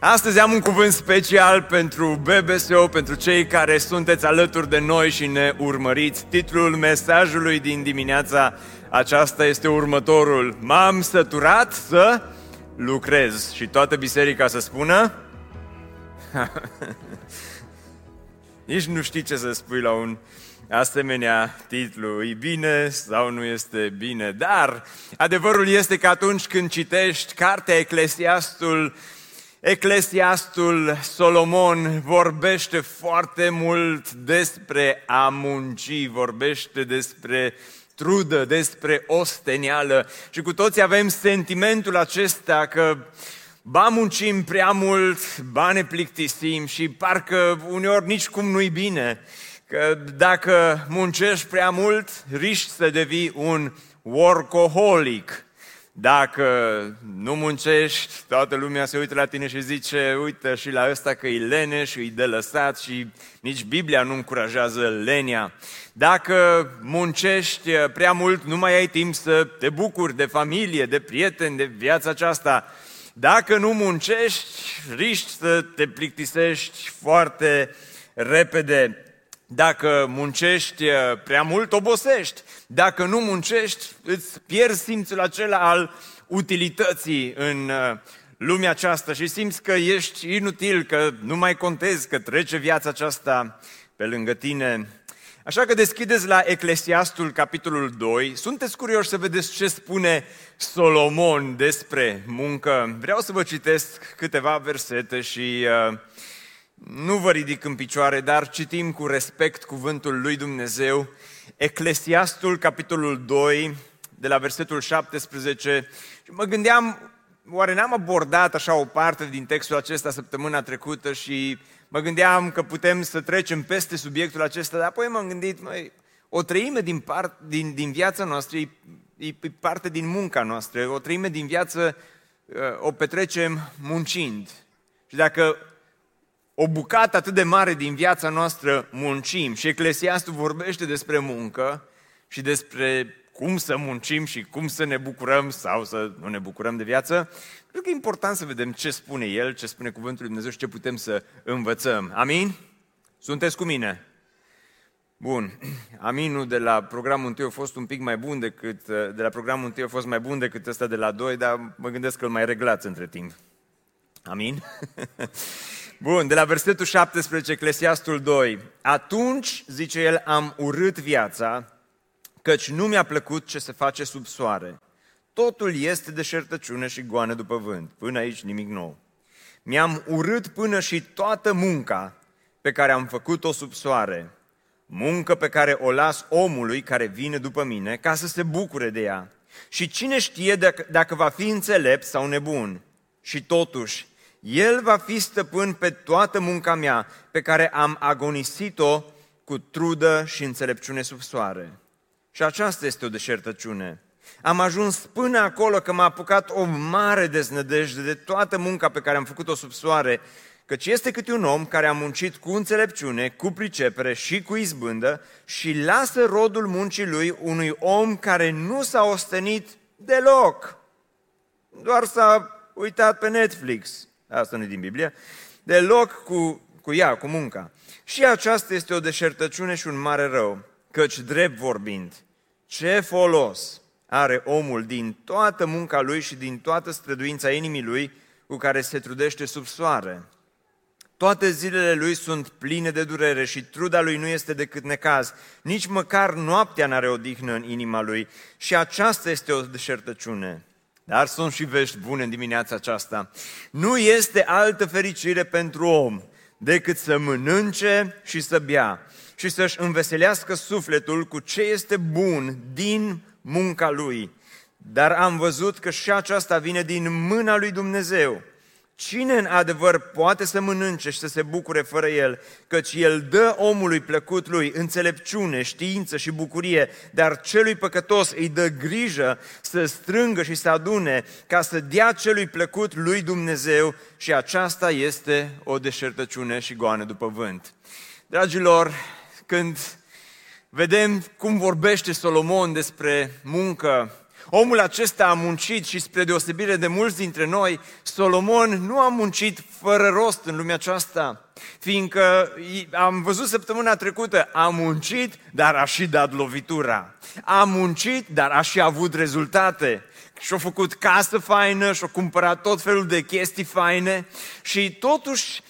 Astăzi am un cuvânt special pentru BBSO, pentru cei care sunteți alături de noi și ne urmăriți. Titlul mesajului din dimineața aceasta este următorul. M-am săturat să lucrez. Și toată biserica să spună? Nici nu știi ce să spui la un asemenea titlu. E bine sau nu este bine? Dar adevărul este că atunci când citești cartea Eclesiastul, Eclesiastul Solomon vorbește foarte mult despre a munci, vorbește despre trudă, despre ostenială și cu toții avem sentimentul acesta că ba muncim prea mult, ba ne plictisim și parcă uneori nici cum nu-i bine. Că dacă muncești prea mult, riști să devii un workaholic. Dacă nu muncești, toată lumea se uită la tine și zice, uite și la ăsta că e lene și îi de lăsat și nici Biblia nu încurajează lenia. Dacă muncești prea mult, nu mai ai timp să te bucuri de familie, de prieteni, de viața aceasta. Dacă nu muncești, riști să te plictisești foarte repede. Dacă muncești prea mult, obosești. Dacă nu muncești, îți pierzi simțul acela al utilității în lumea aceasta și simți că ești inutil, că nu mai contezi, că trece viața aceasta pe lângă tine. Așa că deschideți la Eclesiastul, capitolul 2. Sunteți curioși să vedeți ce spune Solomon despre muncă. Vreau să vă citesc câteva versete și uh, nu vă ridic în picioare, dar citim cu respect cuvântul lui Dumnezeu. Eclesiastul, capitolul 2, de la versetul 17. Și mă gândeam, oare n-am abordat așa o parte din textul acesta săptămâna trecută și mă gândeam că putem să trecem peste subiectul acesta, dar apoi m-am gândit, măi, o treime din, part, din, din viața noastră e, e parte din munca noastră, o treime din viață uh, o petrecem muncind. Și dacă o bucată atât de mare din viața noastră muncim și Eclesiastul vorbește despre muncă și despre cum să muncim și cum să ne bucurăm sau să nu ne bucurăm de viață, cred că e important să vedem ce spune El, ce spune Cuvântul Lui Dumnezeu și ce putem să învățăm. Amin? Sunteți cu mine? Bun. Aminul de la programul întâi a fost un pic mai bun decât, de la programul întâi a fost mai bun decât ăsta de la doi, dar mă gândesc că îl mai reglați între timp. Amin? Bun, de la versetul 17, Eclesiastul 2. Atunci, zice el, am urât viața, căci nu mi-a plăcut ce se face sub soare. Totul este deșertăciune și goană după vânt. Până aici nimic nou. Mi-am urât până și toată munca pe care am făcut-o sub soare. Muncă pe care o las omului care vine după mine ca să se bucure de ea. Și cine știe dacă, dacă va fi înțelept sau nebun. Și totuși, el va fi stăpân pe toată munca mea pe care am agonisit-o cu trudă și înțelepciune sub soare. Și aceasta este o deșertăciune. Am ajuns până acolo că m-a apucat o mare deznădejde de toată munca pe care am făcut-o sub soare, căci este câte un om care a muncit cu înțelepciune, cu pricepere și cu izbândă și lasă rodul muncii lui unui om care nu s-a ostenit deloc. Doar s-a uitat pe Netflix asta nu e din Biblie, deloc cu, cu ea, cu munca. Și aceasta este o deșertăciune și un mare rău, căci drept vorbind, ce folos are omul din toată munca lui și din toată străduința inimii lui cu care se trudește sub soare. Toate zilele lui sunt pline de durere și truda lui nu este decât necaz. Nici măcar noaptea n-are odihnă în inima lui și aceasta este o deșertăciune. Dar sunt și vești bune în dimineața aceasta. Nu este altă fericire pentru om decât să mănânce și să bea și să-și înveselească sufletul cu ce este bun din munca lui. Dar am văzut că și aceasta vine din mâna lui Dumnezeu. Cine în adevăr poate să mănânce și să se bucure fără el, căci el dă omului plăcut lui înțelepciune, știință și bucurie, dar celui păcătos îi dă grijă să strângă și să adune ca să dea celui plăcut lui Dumnezeu și aceasta este o deșertăciune și goană după vânt. Dragilor, când vedem cum vorbește Solomon despre muncă, Omul acesta a muncit și spre deosebire de mulți dintre noi, Solomon nu a muncit fără rost în lumea aceasta, fiindcă am văzut săptămâna trecută, a muncit, dar a și dat lovitura. A muncit, dar a și avut rezultate și-a făcut casă faină, și-a cumpărat tot felul de chestii faine și totuși,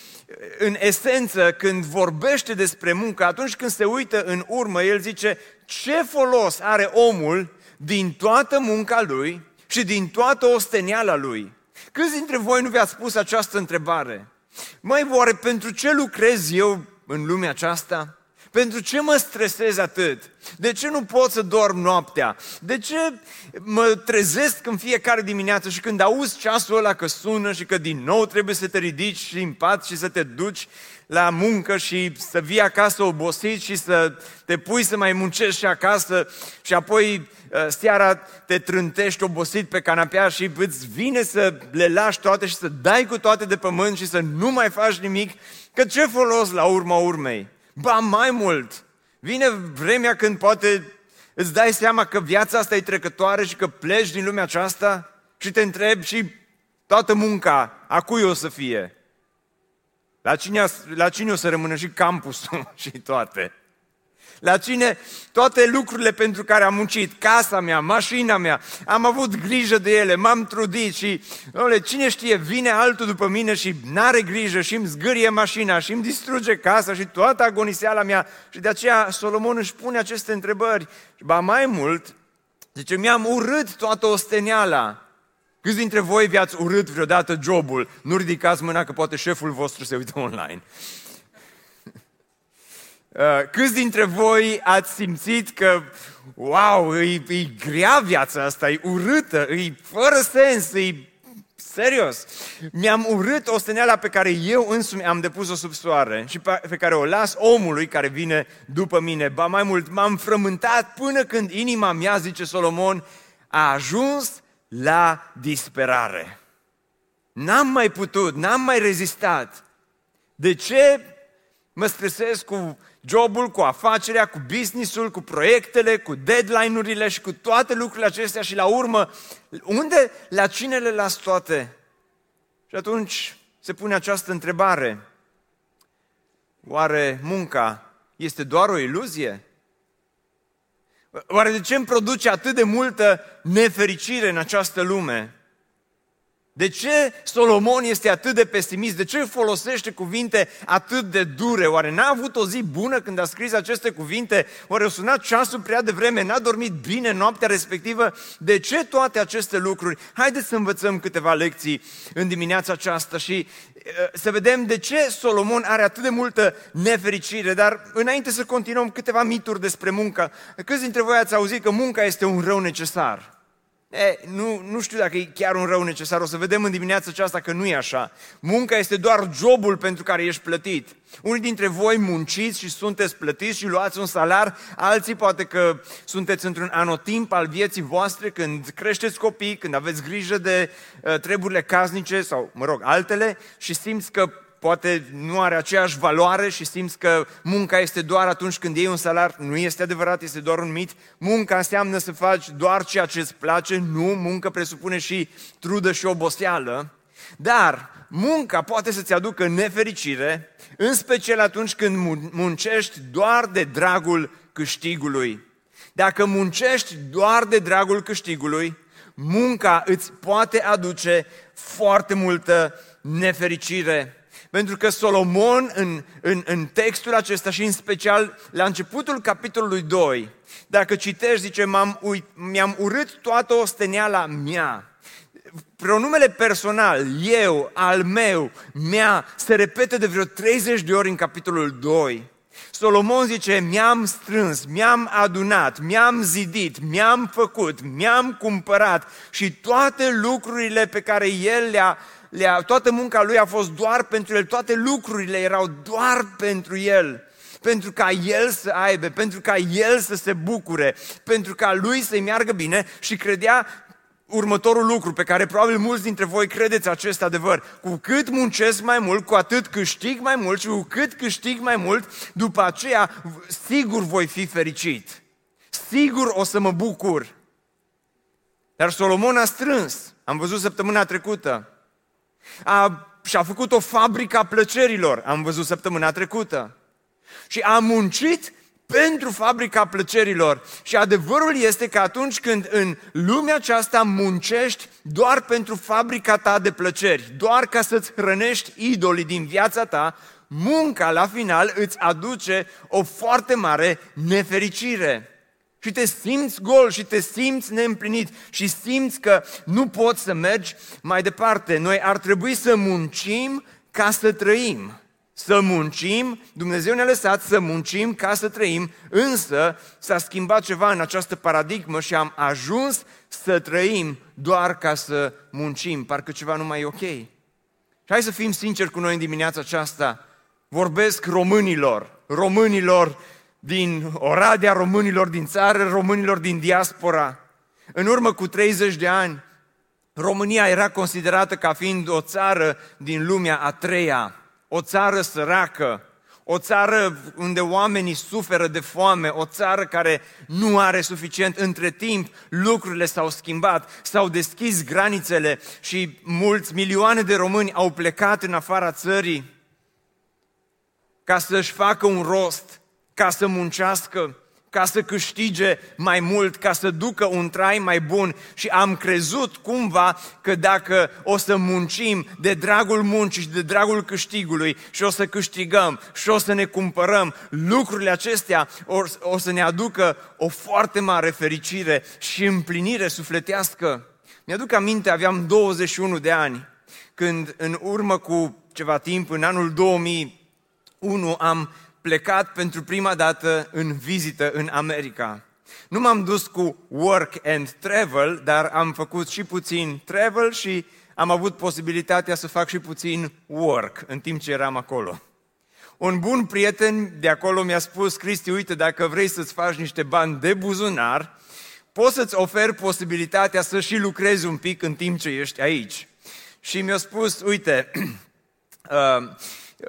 în esență, când vorbește despre muncă, atunci când se uită în urmă, el zice, ce folos are omul din toată munca lui și din toată osteniala lui. Câți dintre voi nu vi-ați spus această întrebare? Mai oare pentru ce lucrez eu în lumea aceasta? Pentru ce mă stresez atât? De ce nu pot să dorm noaptea? De ce mă trezesc în fiecare dimineață și când auzi ceasul ăla că sună și că din nou trebuie să te ridici din pat și să te duci la muncă și să vii acasă obosit și să te pui să mai muncești și acasă și apoi ă, seara te trântești obosit pe canapea și îți vine să le lași toate și să dai cu toate de pământ și să nu mai faci nimic, că ce folos la urma urmei? Ba mai mult, vine vremea când poate îți dai seama că viața asta e trecătoare și că pleci din lumea aceasta și te întrebi și toată munca, a cui o să fie? La cine, la cine o să rămână și campusul și toate? La cine toate lucrurile pentru care am muncit, casa mea, mașina mea, am avut grijă de ele, m-am trudit și, domnule, cine știe, vine altul după mine și n-are grijă și îmi zgârie mașina și îmi distruge casa și toată agoniseala mea. Și de aceea Solomon își pune aceste întrebări. Ba mai mult, zice, mi-am urât toată osteniala. Câți dintre voi vi-ați urât vreodată jobul? Nu ridicați mâna că poate șeful vostru se uită online. Uh, câți dintre voi ați simțit că, wow, e, e grea viața asta, e urâtă, e fără sens, e serios. Mi-am urât osteneala pe care eu însumi am depus-o sub soare și pe, pe care o las omului care vine după mine. Ba mai mult, m-am frământat până când inima mea, zice Solomon, a ajuns la disperare. N-am mai putut, n-am mai rezistat. De ce mă stresez cu jobul, cu afacerea, cu businessul, cu proiectele, cu deadline-urile și cu toate lucrurile acestea și la urmă, unde, la cine le las toate? Și atunci se pune această întrebare. Oare munca este doar o iluzie? Oare de ce îmi produce atât de multă nefericire în această lume? De ce Solomon este atât de pesimist? De ce folosește cuvinte atât de dure? Oare n-a avut o zi bună când a scris aceste cuvinte? Oare a sunat ceasul prea devreme? N-a dormit bine noaptea respectivă? De ce toate aceste lucruri? Haideți să învățăm câteva lecții în dimineața aceasta și uh, să vedem de ce Solomon are atât de multă nefericire. Dar înainte să continuăm câteva mituri despre muncă, câți dintre voi ați auzit că munca este un rău necesar? E, nu, nu știu dacă e chiar un rău necesar, o să vedem în dimineața aceasta că nu e așa. Munca este doar jobul pentru care ești plătit. Unii dintre voi munciți și sunteți plătiți și luați un salar, alții poate că sunteți într-un anotimp al vieții voastre când creșteți copii, când aveți grijă de uh, treburile casnice sau, mă rog, altele și simți că poate nu are aceeași valoare și simți că munca este doar atunci când iei un salar. Nu este adevărat, este doar un mit. Munca înseamnă să faci doar ceea ce îți place, nu, muncă presupune și trudă și oboseală. Dar munca poate să-ți aducă nefericire, în special atunci când muncești doar de dragul câștigului. Dacă muncești doar de dragul câștigului, munca îți poate aduce foarte multă nefericire. Pentru că Solomon, în, în, în textul acesta și în special la începutul capitolului 2, dacă citești, zice, M-am uit, mi-am urât toată osteneala mea. Pronumele personal, eu, al meu, mea, se repete de vreo 30 de ori în capitolul 2. Solomon zice, mi-am strâns, mi-am adunat, mi-am zidit, mi-am făcut, mi-am cumpărat și toate lucrurile pe care el le-a le-a, toată munca lui a fost doar pentru el, toate lucrurile erau doar pentru el pentru ca el să aibă, pentru ca el să se bucure, pentru ca lui să-i meargă bine și credea următorul lucru pe care probabil mulți dintre voi credeți acest adevăr. Cu cât muncesc mai mult, cu atât câștig mai mult și cu cât câștig mai mult, după aceea sigur voi fi fericit. Sigur o să mă bucur. Dar Solomon a strâns, am văzut săptămâna trecută, a, și-a făcut o fabrică a plăcerilor, am văzut săptămâna trecută. Și a muncit pentru fabrica plăcerilor. Și adevărul este că atunci când în lumea aceasta muncești doar pentru fabrica ta de plăceri, doar ca să-ți hrănești idolii din viața ta, munca la final îți aduce o foarte mare nefericire. Și te simți gol și te simți neîmplinit și simți că nu poți să mergi mai departe. Noi ar trebui să muncim ca să trăim. Să muncim, Dumnezeu ne-a lăsat să muncim ca să trăim, însă s-a schimbat ceva în această paradigmă și am ajuns să trăim doar ca să muncim, parcă ceva nu mai e ok. Și hai să fim sinceri cu noi în dimineața aceasta. Vorbesc românilor, românilor din Oradea, românilor din țară, românilor din diaspora. În urmă cu 30 de ani, România era considerată ca fiind o țară din lumea a treia o țară săracă, o țară unde oamenii suferă de foame, o țară care nu are suficient. Între timp, lucrurile s-au schimbat, s-au deschis granițele și mulți milioane de români au plecat în afara țării ca să-și facă un rost, ca să muncească ca să câștige mai mult, ca să ducă un trai mai bun și am crezut cumva că dacă o să muncim de dragul muncii și de dragul câștigului și o să câștigăm și o să ne cumpărăm, lucrurile acestea o, o să ne aducă o foarte mare fericire și împlinire sufletească. Mi-aduc aminte, aveam 21 de ani, când în urmă cu ceva timp, în anul 2001, am plecat pentru prima dată în vizită în America. Nu m-am dus cu work and travel, dar am făcut și puțin travel și am avut posibilitatea să fac și puțin work în timp ce eram acolo. Un bun prieten de acolo mi-a spus, Cristi, uite, dacă vrei să-ți faci niște bani de buzunar, poți să-ți oferi posibilitatea să și lucrezi un pic în timp ce ești aici. Și mi-a spus, uite, uh,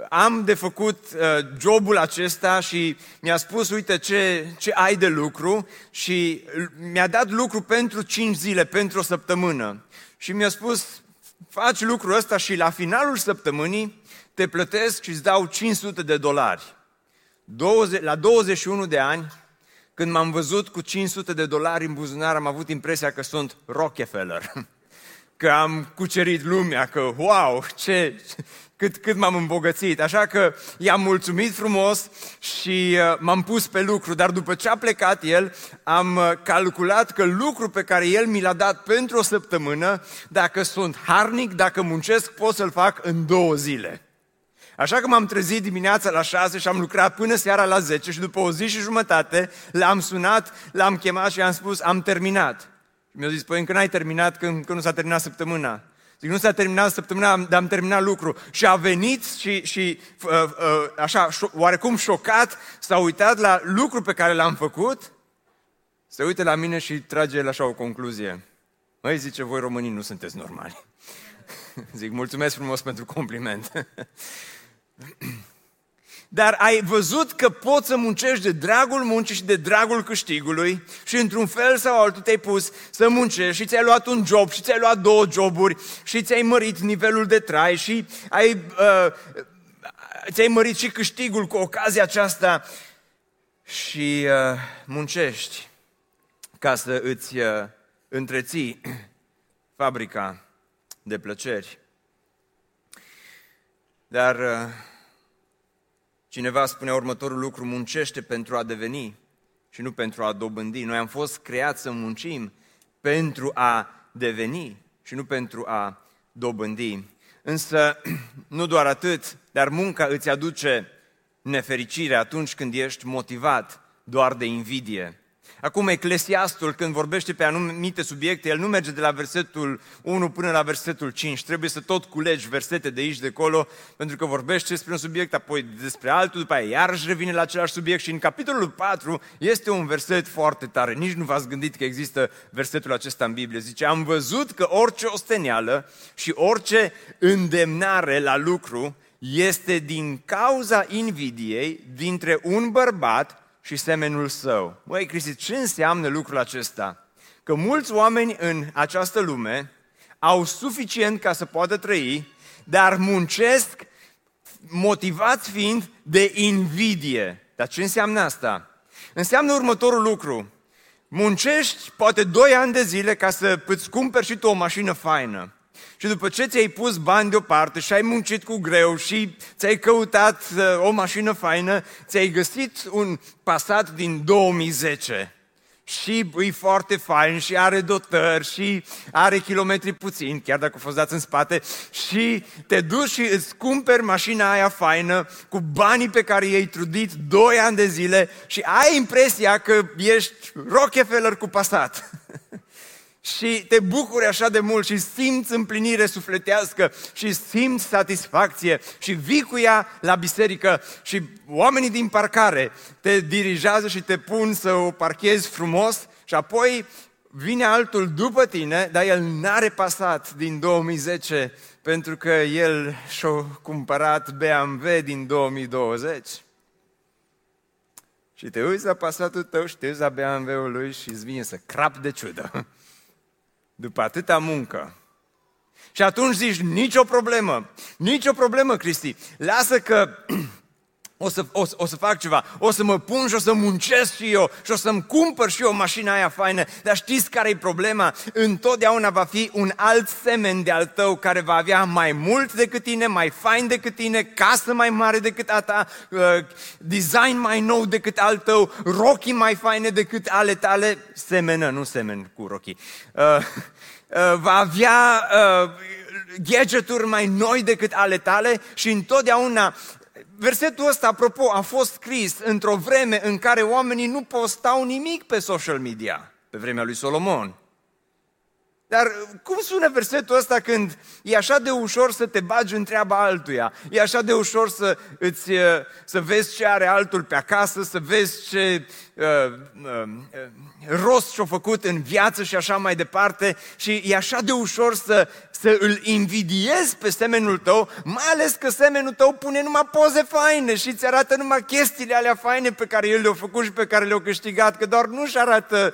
am de făcut uh, jobul acesta și mi-a spus, uite ce, ce ai de lucru și mi-a dat lucru pentru 5 zile, pentru o săptămână. Și mi-a spus, faci lucrul ăsta și la finalul săptămânii te plătesc și îți dau 500 de dolari. 20, la 21 de ani, când m-am văzut cu 500 de dolari în buzunar, am avut impresia că sunt Rockefeller. Că am cucerit lumea, că wow, ce, cât, cât m-am îmbogățit. Așa că i-am mulțumit frumos și uh, m-am pus pe lucru, dar după ce a plecat el, am uh, calculat că lucru pe care el mi l-a dat pentru o săptămână, dacă sunt harnic, dacă muncesc, pot să-l fac în două zile. Așa că m-am trezit dimineața la 6 și am lucrat până seara la 10 și după o zi și jumătate l-am sunat, l-am chemat și i-am spus, am terminat. Și mi-a zis, păi încă n-ai terminat când, când nu s-a terminat săptămâna. Zic, nu s-a terminat săptămâna, dar am terminat lucru. Și a venit și, și uh, uh, așa, oarecum șocat, s-a uitat la lucru pe care l-am făcut, se uită la mine și trage el așa o concluzie. Măi, zice, voi românii nu sunteți normali. Zic, mulțumesc frumos pentru compliment. dar ai văzut că poți să muncești de dragul muncii și de dragul câștigului și într-un fel sau altul te-ai pus să muncești și ți-ai luat un job și ți-ai luat două joburi și ți-ai mărit nivelul de trai și ai, uh, ți-ai mărit și câștigul cu ocazia aceasta și uh, muncești ca să îți uh, întreții fabrica de plăceri. Dar uh, Cineva spunea următorul lucru, muncește pentru a deveni și nu pentru a dobândi. Noi am fost creați să muncim pentru a deveni și nu pentru a dobândi. Însă, nu doar atât, dar munca îți aduce nefericire atunci când ești motivat doar de invidie. Acum, Eclesiastul, când vorbește pe anumite subiecte, el nu merge de la versetul 1 până la versetul 5. Trebuie să tot culegi versete de aici, de acolo, pentru că vorbește despre un subiect, apoi despre altul, după aia iarăși revine la același subiect și în capitolul 4 este un verset foarte tare. Nici nu v-ați gândit că există versetul acesta în Biblie. Zice, am văzut că orice osteneală și orice îndemnare la lucru este din cauza invidiei dintre un bărbat și semenul său. Măi, Cristi, ce înseamnă lucrul acesta? Că mulți oameni în această lume au suficient ca să poată trăi, dar muncesc motivați fiind de invidie. Dar ce înseamnă asta? Înseamnă următorul lucru. Muncești poate 2 ani de zile ca să îți cumperi și tu o mașină faină. Și după ce ți-ai pus bani deoparte și ai muncit cu greu și ți-ai căutat uh, o mașină faină, ți-ai găsit un Passat din 2010 și e foarte fain și are dotări și are kilometri puțin, chiar dacă a fost dat în spate, și te duci și îți cumperi mașina aia faină cu banii pe care i-ai trudit 2 ani de zile și ai impresia că ești Rockefeller cu Passat. și te bucuri așa de mult și simți împlinire sufletească și simți satisfacție și vii cu ea la biserică și oamenii din parcare te dirigează și te pun să o parchezi frumos și apoi vine altul după tine, dar el n-are pasat din 2010 pentru că el și-a cumpărat BMW din 2020. Și te uiți la pasatul tău și te uiți la BMW-ul lui și îți vine să crap de ciudă după atâta muncă. Și atunci zici, nicio problemă, nicio problemă, Cristi. Lasă că o să, o, o să fac ceva, o să mă pun și o să muncesc și eu și o să-mi cumpăr și eu mașina aia faină. Dar știți care e problema? Întotdeauna va fi un alt semen de al tău care va avea mai mult decât tine, mai fain decât tine, casă mai mare decât a ta, uh, design mai nou decât al tău, rochii mai faine decât ale tale. Semenă, nu semen cu rochii. Uh, uh, va avea uh, gadgeturi mai noi decât ale tale și întotdeauna versetul ăsta, apropo, a fost scris într-o vreme în care oamenii nu postau nimic pe social media, pe vremea lui Solomon. Dar cum sună versetul ăsta când e așa de ușor să te bagi în treaba altuia? E așa de ușor să, îți, uh, să vezi ce are altul pe acasă, să vezi ce uh, uh, rost și-a făcut în viață și așa mai departe și e așa de ușor să, să îl invidiezi pe semenul tău, mai ales că semenul tău pune numai poze faine și îți arată numai chestiile alea faine pe care el le-a făcut și pe care le-a câștigat, că doar nu-și arată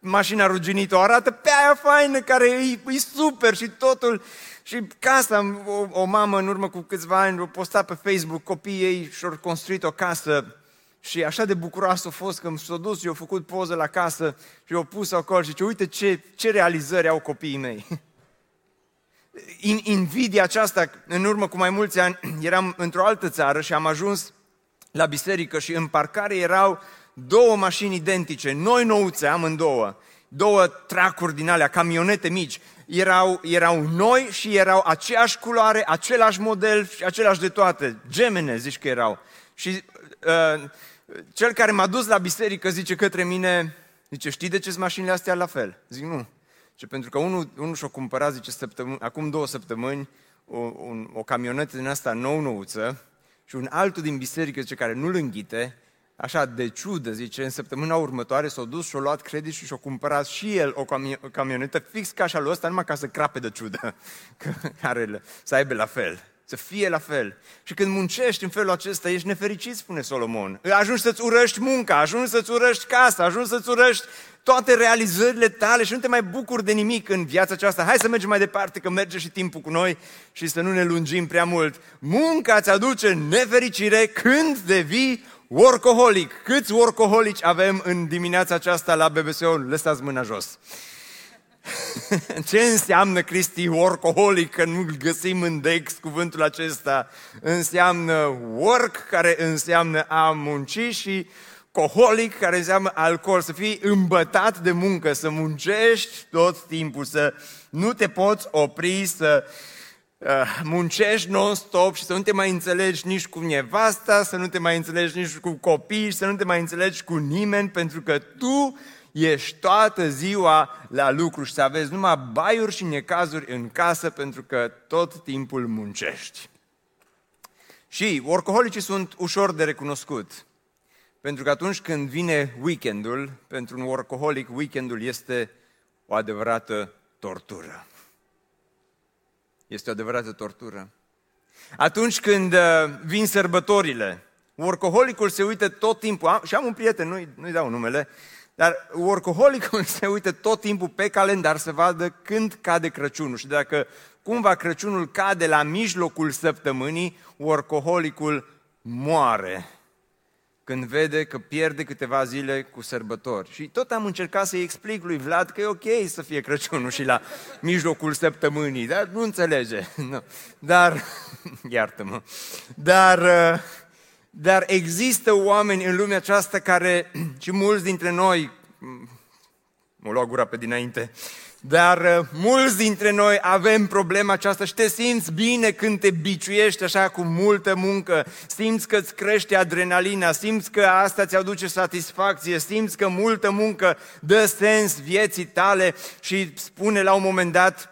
mașina ruginită, o arată pe aia faină care e, e super și totul. Și casa, o, o mamă în urmă cu câțiva ani, o posta pe Facebook copiii ei și-au construit o casă și așa de bucuroasă a fost că s-a dus și a făcut poză la casă și a pus acolo și zice, uite ce, ce realizări au copiii mei. Invidia aceasta, în urmă cu mai mulți ani, eram într-o altă țară și am ajuns la biserică și în parcare erau două mașini identice, noi nouțe, amândouă, două tracuri din alea, camionete mici, erau, erau noi și erau aceeași culoare, același model și același de toate, gemene, zici că erau. Și uh, cel care m-a dus la biserică zice către mine, zice, știi de ce sunt mașinile astea la fel? Zic, nu. Zice, pentru că unul, unul și-a cumpărat, zice, săptămâni, acum două săptămâni, o, un, o camionetă din asta nou-nouță și un altul din biserică, zice, care nu-l înghite, așa de ciudă, zice, în săptămâna următoare s-a dus și-a luat credit și și-a cumpărat și el o, o camionetă fix ca așa lui ăsta, numai ca să crape de ciudă, care să aibă la fel să fie la fel. Și când muncești în felul acesta, ești nefericit, spune Solomon. Ajungi să-ți urăști munca, ajungi să-ți urăști casa, ajungi să-ți urăști toate realizările tale și nu te mai bucuri de nimic în viața aceasta. Hai să mergem mai departe, că merge și timpul cu noi și să nu ne lungim prea mult. Munca îți aduce nefericire când devii workaholic. Câți workaholici avem în dimineața aceasta la BBSO? Lăsați mâna jos. Ce înseamnă Cristi workaholic, că nu găsim în Dex cuvântul acesta? Înseamnă work, care înseamnă a munci și coholic, care înseamnă alcool, să fii îmbătat de muncă, să muncești tot timpul, să nu te poți opri, să uh, muncești non-stop și să nu te mai înțelegi nici cu nevasta, să nu te mai înțelegi nici cu copii, să nu te mai înțelegi cu nimeni, pentru că tu ești toată ziua la lucru și să aveți numai baiuri și necazuri în casă pentru că tot timpul muncești. Și workaholicii sunt ușor de recunoscut. Pentru că atunci când vine weekendul, pentru un workaholic, weekendul este o adevărată tortură. Este o adevărată tortură. Atunci când uh, vin sărbătorile, workaholicul se uită tot timpul, am, și am un prieten, nu-i, nu-i dau numele, dar workaholicul se uită tot timpul pe calendar să vadă când cade Crăciunul și dacă cumva Crăciunul cade la mijlocul săptămânii, workaholicul moare când vede că pierde câteva zile cu sărbători. Și tot am încercat să-i explic lui Vlad că e ok să fie Crăciunul și la mijlocul săptămânii, dar nu înțelege. Nu. Dar, iartă-mă, dar, dar există oameni în lumea aceasta care, și mulți dintre noi, mă lua gura pe dinainte, dar uh, mulți dintre noi avem problema aceasta și te simți bine când te biciuiești așa cu multă muncă, simți că îți crește adrenalina, simți că asta ți aduce satisfacție, simți că multă muncă dă sens vieții tale și spune la un moment dat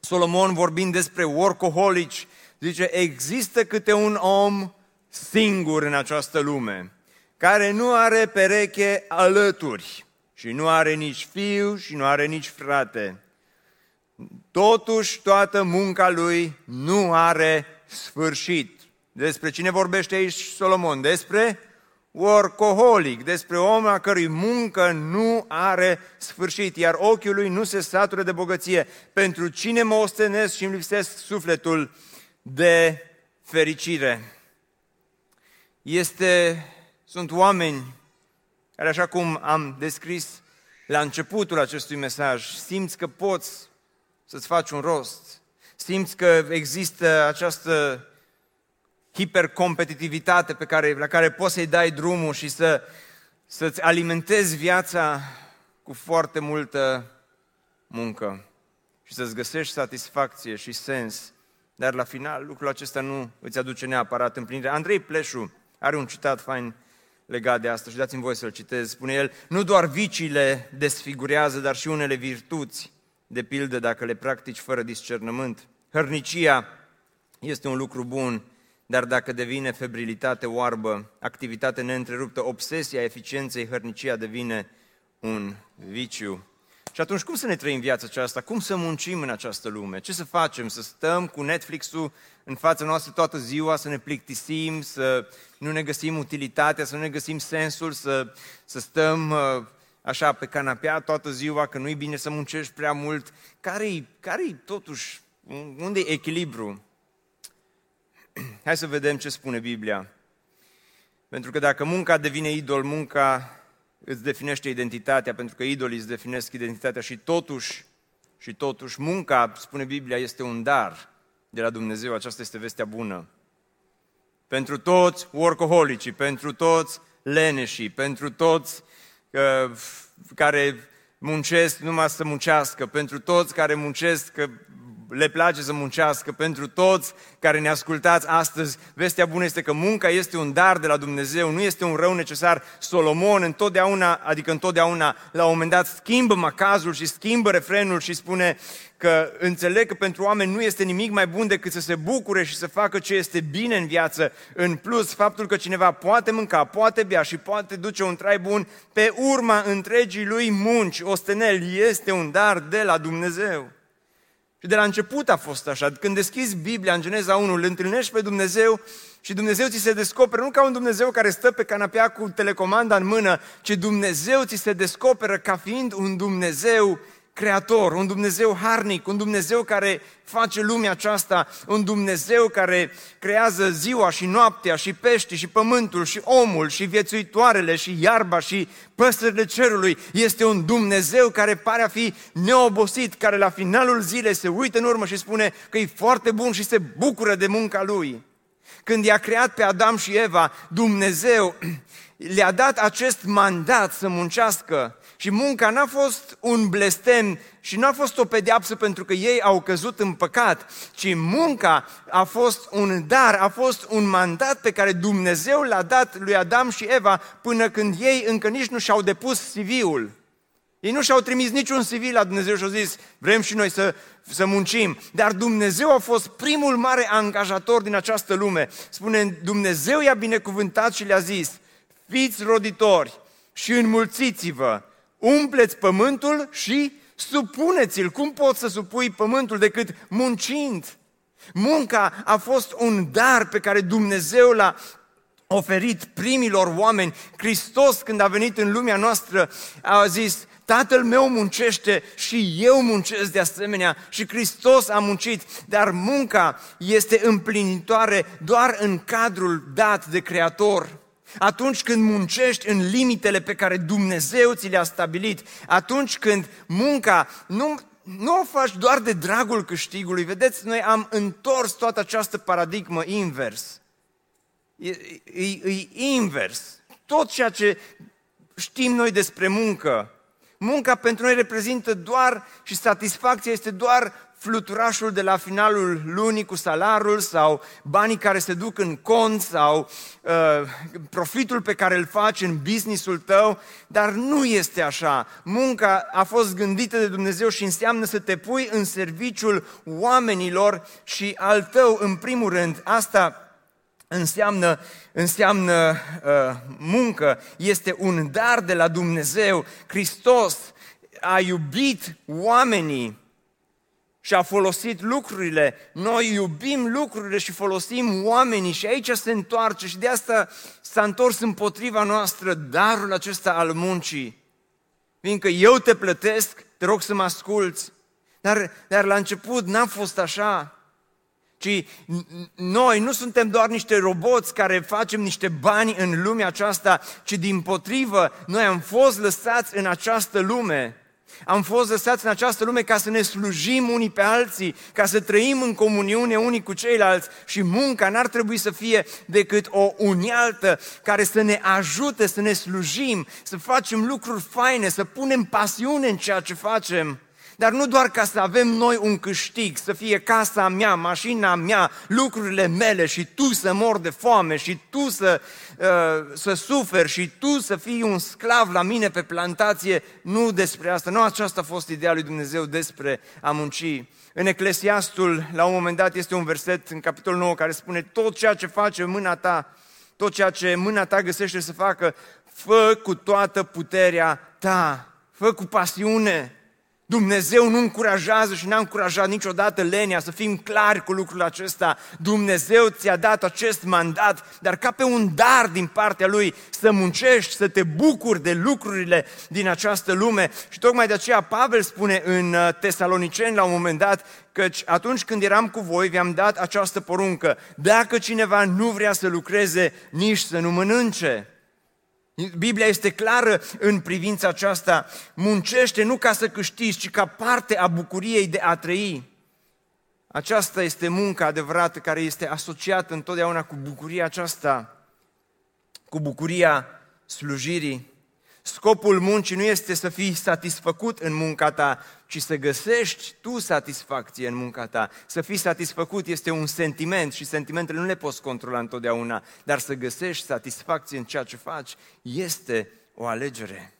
Solomon vorbind despre workaholici, zice, există câte un om singur în această lume, care nu are pereche alături și nu are nici fiu și nu are nici frate. Totuși, toată munca lui nu are sfârșit. Despre cine vorbește aici Solomon? Despre workaholic, despre om a cărui muncă nu are sfârșit, iar ochiul lui nu se satură de bogăție. Pentru cine mă ostenesc și îmi lipsesc sufletul de fericire. Este, sunt oameni care așa cum am descris la începutul acestui mesaj, simți că poți să-ți faci un rost, simți că există această hipercompetitivitate pe care, la care poți să-i dai drumul și să, să-ți alimentezi viața cu foarte multă muncă și să-ți găsești satisfacție și sens, dar la final lucrul acesta nu îți aduce neapărat împlinire. Andrei Pleșu are un citat fain legat de asta și dați-mi voie să-l citez. Spune el, nu doar viciile desfigurează, dar și unele virtuți, de pildă dacă le practici fără discernământ. Hărnicia este un lucru bun, dar dacă devine febrilitate oarbă, activitate neîntreruptă, obsesia eficienței, hărnicia devine un viciu. Și atunci cum să ne trăim viața aceasta? Cum să muncim în această lume? Ce să facem? Să stăm cu Netflix-ul în fața noastră toată ziua, să ne plictisim, să nu ne găsim utilitatea, să nu ne găsim sensul, să, să stăm uh, așa pe canapea toată ziua, că nu-i bine să muncești prea mult. Care-i, care-i totuși, unde e echilibru? Hai să vedem ce spune Biblia. Pentru că dacă munca devine idol, munca îți definește identitatea, pentru că idolii îți definesc identitatea și totuși, și totuși munca, spune Biblia, este un dar de la Dumnezeu. Aceasta este vestea bună. Pentru toți workaholicii, pentru toți leneșii, pentru toți uh, care muncesc numai să muncească, pentru toți care muncesc le place să muncească pentru toți care ne ascultați astăzi. Vestea bună este că munca este un dar de la Dumnezeu, nu este un rău necesar. Solomon întotdeauna, adică întotdeauna, la un moment dat schimbă macazul și schimbă refrenul și spune că înțeleg că pentru oameni nu este nimic mai bun decât să se bucure și să facă ce este bine în viață. În plus, faptul că cineva poate mânca, poate bea și poate duce un trai bun pe urma întregii lui munci, ostenel, este un dar de la Dumnezeu. Și de la început a fost așa. Când deschizi Biblia în Geneza 1, îl întâlnești pe Dumnezeu și Dumnezeu ți se descoperă nu ca un Dumnezeu care stă pe canapea cu telecomanda în mână, ci Dumnezeu ți se descoperă ca fiind un Dumnezeu creator, un Dumnezeu harnic, un Dumnezeu care face lumea aceasta, un Dumnezeu care creează ziua și noaptea și pești și pământul și omul și viețuitoarele și iarba și păsările cerului. Este un Dumnezeu care pare a fi neobosit, care la finalul zilei se uită în urmă și spune că e foarte bun și se bucură de munca lui. Când i-a creat pe Adam și Eva, Dumnezeu le-a dat acest mandat să muncească Și munca n-a fost un blestem și n-a fost o pedeapsă pentru că ei au căzut în păcat, ci munca a fost un dar, a fost un mandat pe care Dumnezeu l-a dat lui Adam și Eva până când ei încă nici nu și-au depus CV-ul. Ei nu și-au trimis niciun CV la Dumnezeu și au zis, vrem și noi să, să muncim. Dar Dumnezeu a fost primul mare angajator din această lume. Spune, Dumnezeu i-a binecuvântat și le-a zis, fiți roditori și înmulțiți-vă, umpleți pământul și supuneți-l. Cum poți să supui pământul decât muncind? Munca a fost un dar pe care Dumnezeu l-a oferit primilor oameni. Hristos, când a venit în lumea noastră, a zis, Tatăl meu muncește și eu muncesc de asemenea și Hristos a muncit, dar munca este împlinitoare doar în cadrul dat de Creator. Atunci când muncești în limitele pe care Dumnezeu ți le-a stabilit, atunci când munca nu, nu o faci doar de dragul câștigului. Vedeți, noi am întors toată această paradigmă invers. E, e, e invers. Tot ceea ce știm noi despre muncă, Munca pentru noi reprezintă doar și satisfacția este doar fluturașul de la finalul lunii cu salarul sau banii care se duc în cont sau uh, profitul pe care îl faci în businessul tău, dar nu este așa. Munca a fost gândită de Dumnezeu și înseamnă să te pui în serviciul oamenilor și al tău în primul rând. Asta înseamnă, înseamnă uh, muncă, este un dar de la Dumnezeu. Hristos a iubit oamenii și a folosit lucrurile. Noi iubim lucrurile și folosim oamenii și aici se întoarce și de asta s-a întors împotriva noastră darul acesta al muncii. Fiindcă eu te plătesc, te rog să mă asculți. Dar, dar la început n-a fost așa ci noi nu suntem doar niște roboți care facem niște bani în lumea aceasta, ci din potrivă, noi am fost lăsați în această lume. Am fost lăsați în această lume ca să ne slujim unii pe alții, ca să trăim în comuniune unii cu ceilalți și munca n-ar trebui să fie decât o unealtă care să ne ajute să ne slujim, să facem lucruri faine, să punem pasiune în ceea ce facem. Dar nu doar ca să avem noi un câștig, să fie casa mea, mașina mea, lucrurile mele și tu să mor de foame și tu să, uh, să suferi și tu să fii un sclav la mine pe plantație. Nu despre asta, nu aceasta a fost ideea lui Dumnezeu despre a munci. În Eclesiastul, la un moment dat, este un verset în capitolul 9 care spune tot ceea ce face mâna ta, tot ceea ce mâna ta găsește să facă, fă cu toată puterea ta, fă cu pasiune, Dumnezeu nu încurajează și n-a încurajat niciodată lenia să fim clari cu lucrul acesta. Dumnezeu ți-a dat acest mandat, dar ca pe un dar din partea Lui să muncești, să te bucuri de lucrurile din această lume. Și tocmai de aceea Pavel spune în uh, Tesaloniceni la un moment dat, căci atunci când eram cu voi vi-am dat această poruncă, dacă cineva nu vrea să lucreze, nici să nu mănânce. Biblia este clară în privința aceasta. Muncește nu ca să câștigi, ci ca parte a bucuriei de a trăi. Aceasta este munca adevărată care este asociată întotdeauna cu bucuria aceasta, cu bucuria slujirii. Scopul muncii nu este să fii satisfăcut în munca ta, ci să găsești tu satisfacție în munca ta. Să fii satisfăcut este un sentiment și sentimentele nu le poți controla întotdeauna, dar să găsești satisfacție în ceea ce faci este o alegere.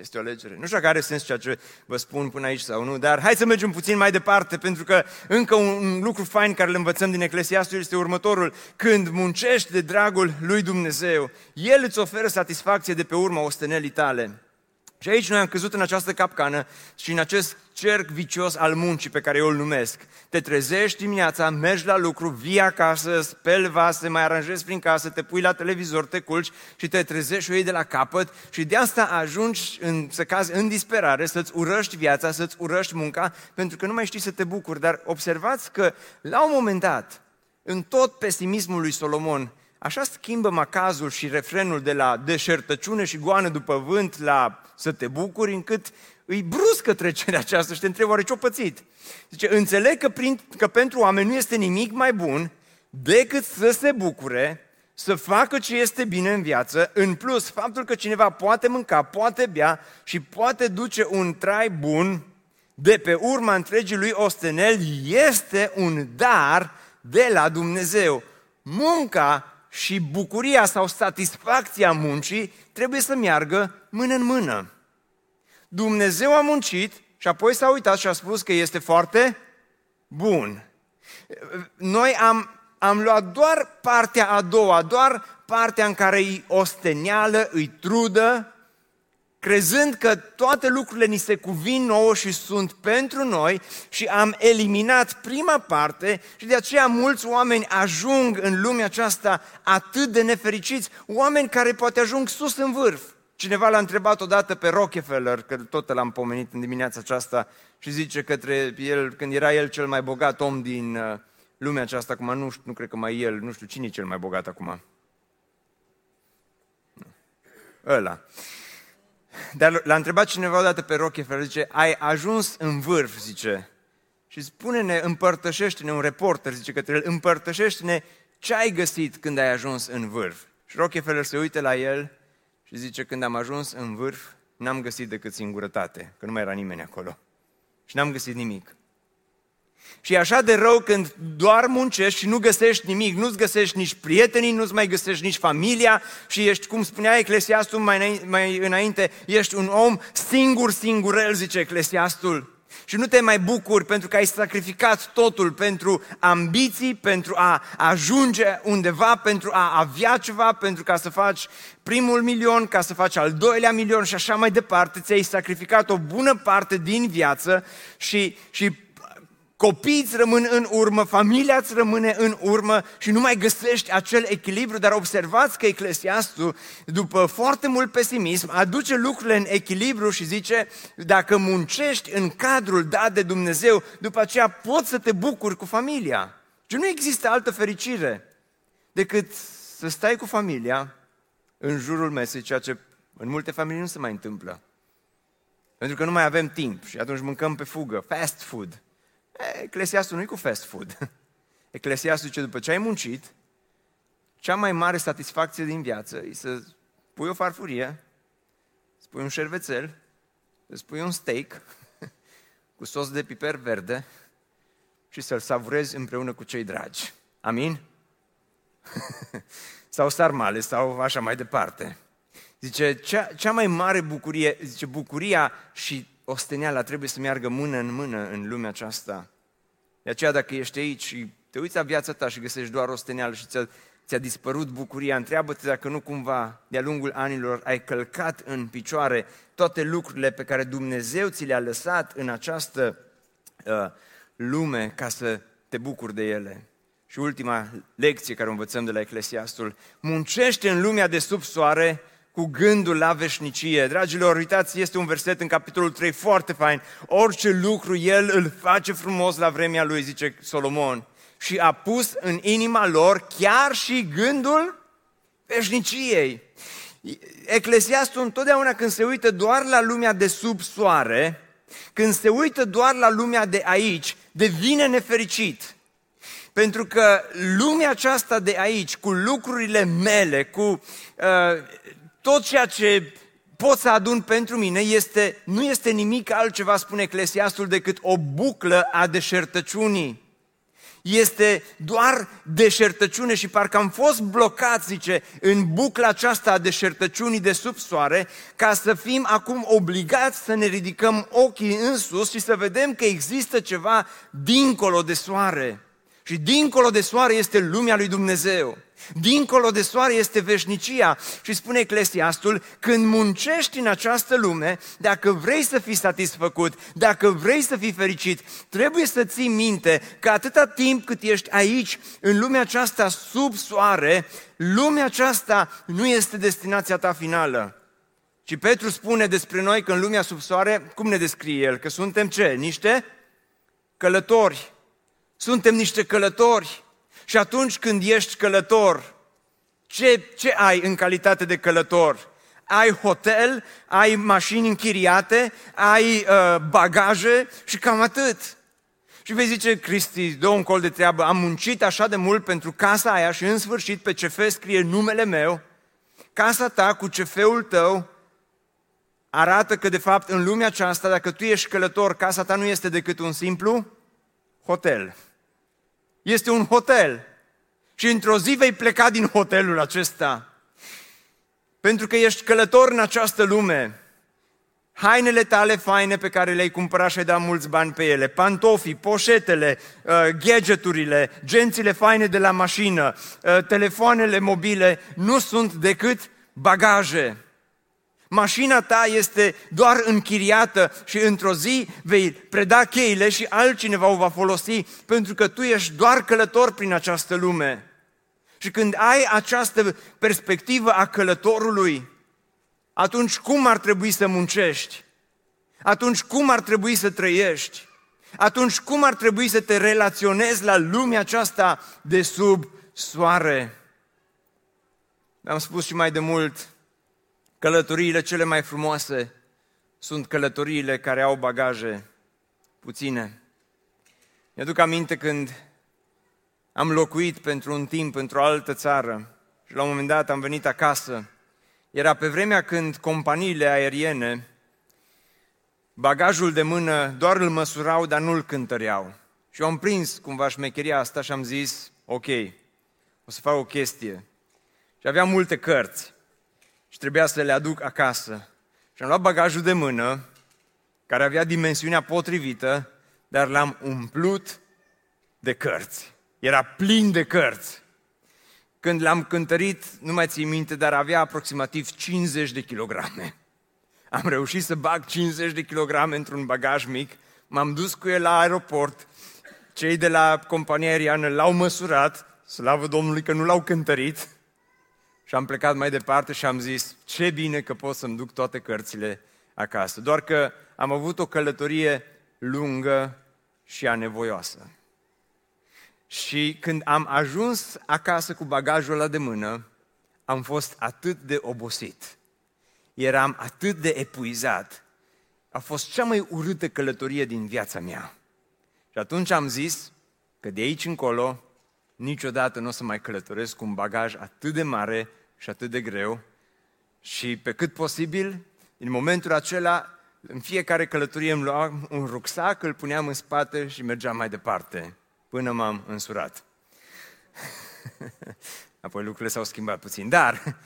Este o alegere. Nu știu dacă are sens ceea ce vă spun până aici sau nu, dar hai să mergem puțin mai departe, pentru că încă un lucru fain care îl învățăm din Eclesiastul este următorul. Când muncești de dragul lui Dumnezeu, El îți oferă satisfacție de pe urma ostenelii tale. Și aici noi am căzut în această capcană și în acest cerc vicios al muncii pe care eu îl numesc. Te trezești dimineața, mergi la lucru, vii acasă, speli vase, mai aranjezi prin casă, te pui la televizor, te culci și te trezești și o iei de la capăt și de asta ajungi în, să cazi în disperare, să-ți urăști viața, să-ți urăști munca, pentru că nu mai știi să te bucuri. Dar observați că la un moment dat, în tot pesimismul lui Solomon, Așa schimbă macazul și refrenul de la deșertăciune și goană după vânt la să te bucuri, încât îi bruscă trecerea aceasta și te întrebi oare ce-o pățit. Zice, înțeleg că, prin, că pentru oameni nu este nimic mai bun decât să se bucure să facă ce este bine în viață, în plus, faptul că cineva poate mânca, poate bea și poate duce un trai bun de pe urma întregii lui ostenel, este un dar de la Dumnezeu. Munca și bucuria sau satisfacția muncii trebuie să meargă mână în mână. Dumnezeu a muncit și apoi s-a uitat și a spus că este foarte bun. Noi am, am luat doar partea a doua, doar partea în care îi osteneală, îi trudă, crezând că toate lucrurile ni se cuvin nouă și sunt pentru noi și am eliminat prima parte și de aceea mulți oameni ajung în lumea aceasta atât de nefericiți, oameni care poate ajung sus în vârf. Cineva l-a întrebat odată pe Rockefeller, că tot l-am pomenit în dimineața aceasta, și zice către el, când era el cel mai bogat om din uh, lumea aceasta, acum nu, nu cred că mai el, nu știu cine e cel mai bogat acum. Ăla. Dar l-a întrebat cineva odată pe Rockefeller, zice, ai ajuns în vârf, zice, și spune-ne, împărtășește-ne, un reporter zice către el, împărtășește-ne ce ai găsit când ai ajuns în vârf. Și Rockefeller se uită la el și zice, când am ajuns în vârf, n-am găsit decât singurătate, că nu mai era nimeni acolo. Și n-am găsit nimic. Și e așa de rău când doar muncești și nu găsești nimic, nu-ți găsești nici prietenii, nu-ți mai găsești nici familia și ești, cum spunea Eclesiastul mai, mai înainte, ești un om singur, singurel, zice Eclesiastul. Și nu te mai bucuri pentru că ai sacrificat totul pentru ambiții, pentru a ajunge undeva, pentru a avea ceva, pentru ca să faci primul milion, ca să faci al doilea milion și așa mai departe. Ți-ai sacrificat o bună parte din viață și, și copiii îți rămân în urmă, familia îți rămâne în urmă și nu mai găsești acel echilibru, dar observați că Eclesiastul, după foarte mult pesimism, aduce lucrurile în echilibru și zice, dacă muncești în cadrul dat de Dumnezeu, după aceea poți să te bucuri cu familia. Și nu există altă fericire decât să stai cu familia în jurul mesei, ceea ce în multe familii nu se mai întâmplă. Pentru că nu mai avem timp și atunci mâncăm pe fugă, fast food. Eclesiastul nu e cu fast food. Eclesiastul zice, după ce ai muncit, cea mai mare satisfacție din viață e să pui o farfurie, să pui un șervețel, să pui un steak cu sos de piper verde și să-l savurezi împreună cu cei dragi. Amin? sau sarmale, sau așa mai departe. Zice, cea, cea mai mare bucurie, zice, bucuria și osteneala trebuie să meargă mână în mână în lumea aceasta. De aceea dacă ești aici și te uiți la viața ta și găsești doar osteneală și ți-a, ți-a dispărut bucuria, întreabă-te dacă nu cumva de-a lungul anilor ai călcat în picioare toate lucrurile pe care Dumnezeu ți le-a lăsat în această uh, lume ca să te bucuri de ele. Și ultima lecție care o învățăm de la Eclesiastul, muncește în lumea de sub soare cu gândul la veșnicie. Dragilor, uitați, este un verset în capitolul 3 foarte fain. Orice lucru El îl face frumos la vremea Lui, zice Solomon. Și a pus în inima lor chiar și gândul veșniciei. Eclesiastul întotdeauna când se uită doar la lumea de sub soare, când se uită doar la lumea de aici, devine nefericit. Pentru că lumea aceasta de aici, cu lucrurile mele, cu uh, tot ceea ce pot să adun pentru mine este, nu este nimic altceva, spune Eclesiastul, decât o buclă a deșertăciunii. Este doar deșertăciune și parcă am fost blocați, zice, în bucla aceasta a deșertăciunii de sub soare, ca să fim acum obligați să ne ridicăm ochii în sus și să vedem că există ceva dincolo de soare. Și dincolo de soare este lumea lui Dumnezeu. Dincolo de soare este veșnicia și spune Eclesiastul, când muncești în această lume, dacă vrei să fii satisfăcut, dacă vrei să fii fericit, trebuie să ții minte că atâta timp cât ești aici, în lumea aceasta sub soare, lumea aceasta nu este destinația ta finală. Și Petru spune despre noi că în lumea sub soare, cum ne descrie el? Că suntem ce? Niște călători. Suntem niște călători. Și atunci când ești călător, ce, ce ai în calitate de călător? Ai hotel, ai mașini închiriate, ai uh, bagaje și cam atât. Și vei zice, Cristi, dă un col de treabă, am muncit așa de mult pentru casa aia și în sfârșit pe CF scrie numele meu, casa ta cu CF-ul tău arată că de fapt în lumea aceasta, dacă tu ești călător, casa ta nu este decât un simplu hotel. Este un hotel. Și într-o zi vei pleca din hotelul acesta. Pentru că ești călător în această lume hainele tale faine pe care le-ai cumpărat și ai dat mulți bani pe ele, pantofii, poșetele, uh, gadgeturile, gențile faine de la mașină, uh, telefoanele mobile, nu sunt decât bagaje. Mașina ta este doar închiriată și într-o zi vei preda cheile și altcineva o va folosi pentru că tu ești doar călător prin această lume. Și când ai această perspectivă a călătorului, atunci cum ar trebui să muncești? Atunci cum ar trebui să trăiești? Atunci cum ar trebui să te relaționezi la lumea aceasta de sub soare? Am spus și mai de mult, călătoriile cele mai frumoase sunt călătoriile care au bagaje puține. Mi-aduc aminte când am locuit pentru un timp într-o altă țară și la un moment dat am venit acasă era pe vremea când companiile aeriene bagajul de mână doar îl măsurau, dar nu îl cântăreau. Și eu am prins cumva șmecheria asta și am zis, ok, o să fac o chestie. Și aveam multe cărți și trebuia să le aduc acasă. Și am luat bagajul de mână, care avea dimensiunea potrivită, dar l-am umplut de cărți. Era plin de cărți. Când l-am cântărit, nu mai țin minte, dar avea aproximativ 50 de kilograme. Am reușit să bag 50 de kilograme într-un bagaj mic, m-am dus cu el la aeroport, cei de la compania aeriană l-au măsurat, slavă Domnului că nu l-au cântărit, și am plecat mai departe și am zis, ce bine că pot să-mi duc toate cărțile acasă. Doar că am avut o călătorie lungă și anevoioasă. Și când am ajuns acasă cu bagajul ăla de mână, am fost atât de obosit. Eram atât de epuizat. A fost cea mai urâtă călătorie din viața mea. Și atunci am zis că de aici încolo niciodată nu o să mai călătoresc cu un bagaj atât de mare și atât de greu și pe cât posibil, în momentul acela, în fiecare călătorie îmi luam un rucsac, îl puneam în spate și mergeam mai departe până m-am însurat. Apoi lucrurile s-au schimbat puțin. Dar,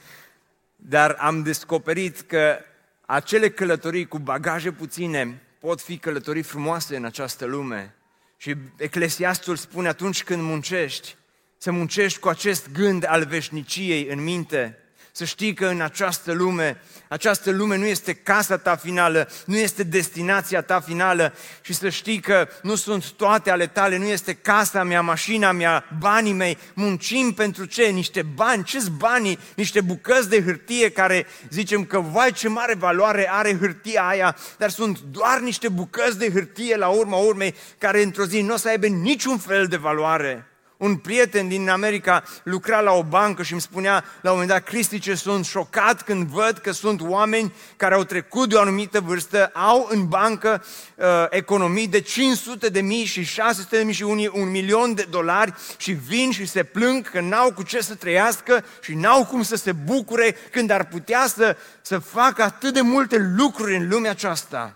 dar am descoperit că acele călătorii cu bagaje puține pot fi călătorii frumoase în această lume. Și Eclesiastul spune atunci când muncești, să muncești cu acest gând al veșniciei în minte, să știi că în această lume, această lume nu este casa ta finală, nu este destinația ta finală și să știi că nu sunt toate ale tale, nu este casa mea, mașina mea, banii mei, muncim pentru ce? Niște bani, ce banii? Niște bucăți de hârtie care zicem că vai ce mare valoare are hârtia aia, dar sunt doar niște bucăți de hârtie la urma urmei care într-o zi nu o să aibă niciun fel de valoare. Un prieten din America lucra la o bancă și îmi spunea la un moment dat, Cristice, sunt șocat când văd că sunt oameni care au trecut de o anumită vârstă, au în bancă uh, economii de 500 de mii și 600 de mii și un, un milion de dolari și vin și se plâng că n-au cu ce să trăiască și n-au cum să se bucure când ar putea să, să facă atât de multe lucruri în lumea aceasta.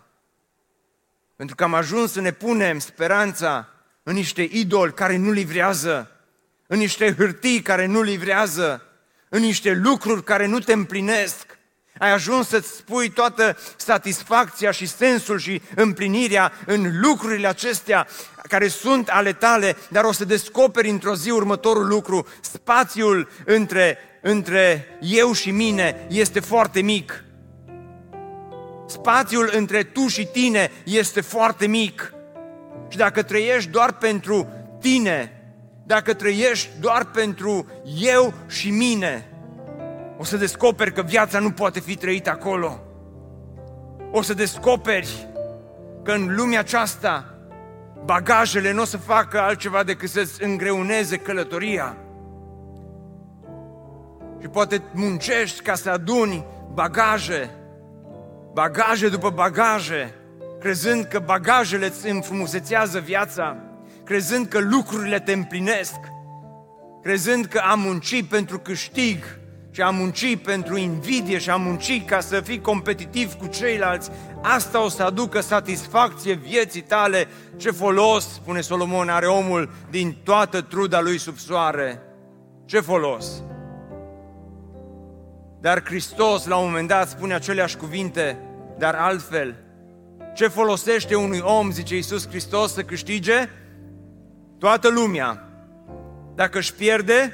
Pentru că am ajuns să ne punem speranța în niște idoli care nu livrează, în niște hârtii care nu livrează, în niște lucruri care nu te împlinesc. Ai ajuns să-ți spui toată satisfacția și sensul și împlinirea în lucrurile acestea care sunt ale tale, dar o să descoperi într-o zi următorul lucru. Spațiul între, între eu și mine este foarte mic. Spațiul între tu și tine este foarte mic. Și dacă trăiești doar pentru tine, dacă trăiești doar pentru eu și mine, o să descoperi că viața nu poate fi trăită acolo. O să descoperi că în lumea aceasta bagajele nu o să facă altceva decât să-ți îngreuneze călătoria. Și poate muncești ca să aduni bagaje, bagaje după bagaje, crezând că bagajele îți înfrumusețează viața, crezând că lucrurile te împlinesc, crezând că am muncit pentru câștig și am muncit pentru invidie și am muncit ca să fii competitiv cu ceilalți, asta o să aducă satisfacție vieții tale. Ce folos, spune Solomon, are omul din toată truda lui sub soare? Ce folos? Dar Hristos la un moment dat spune aceleași cuvinte, dar altfel. Ce folosește unui om, zice Iisus Hristos, să câștige? Toată lumea. Dacă își pierde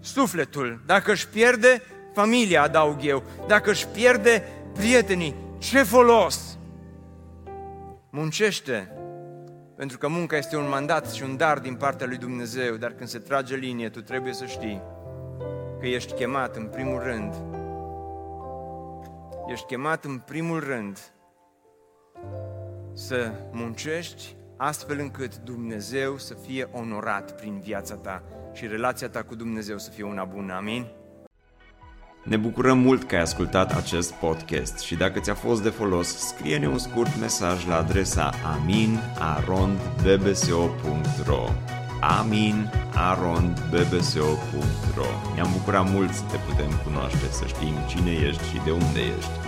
sufletul, dacă își pierde familia, adaug eu, dacă își pierde prietenii, ce folos? Muncește, pentru că munca este un mandat și un dar din partea lui Dumnezeu, dar când se trage linie, tu trebuie să știi că ești chemat în primul rând, ești chemat în primul rând să muncești astfel încât Dumnezeu să fie onorat prin viața ta și relația ta cu Dumnezeu să fie una bună. Amin? Ne bucurăm mult că ai ascultat acest podcast și dacă ți-a fost de folos, scrie-ne un scurt mesaj la adresa aminarondbbso.ro aminarondbbso.ro Ne-am bucurat mult să te putem cunoaște, să știm cine ești și de unde ești.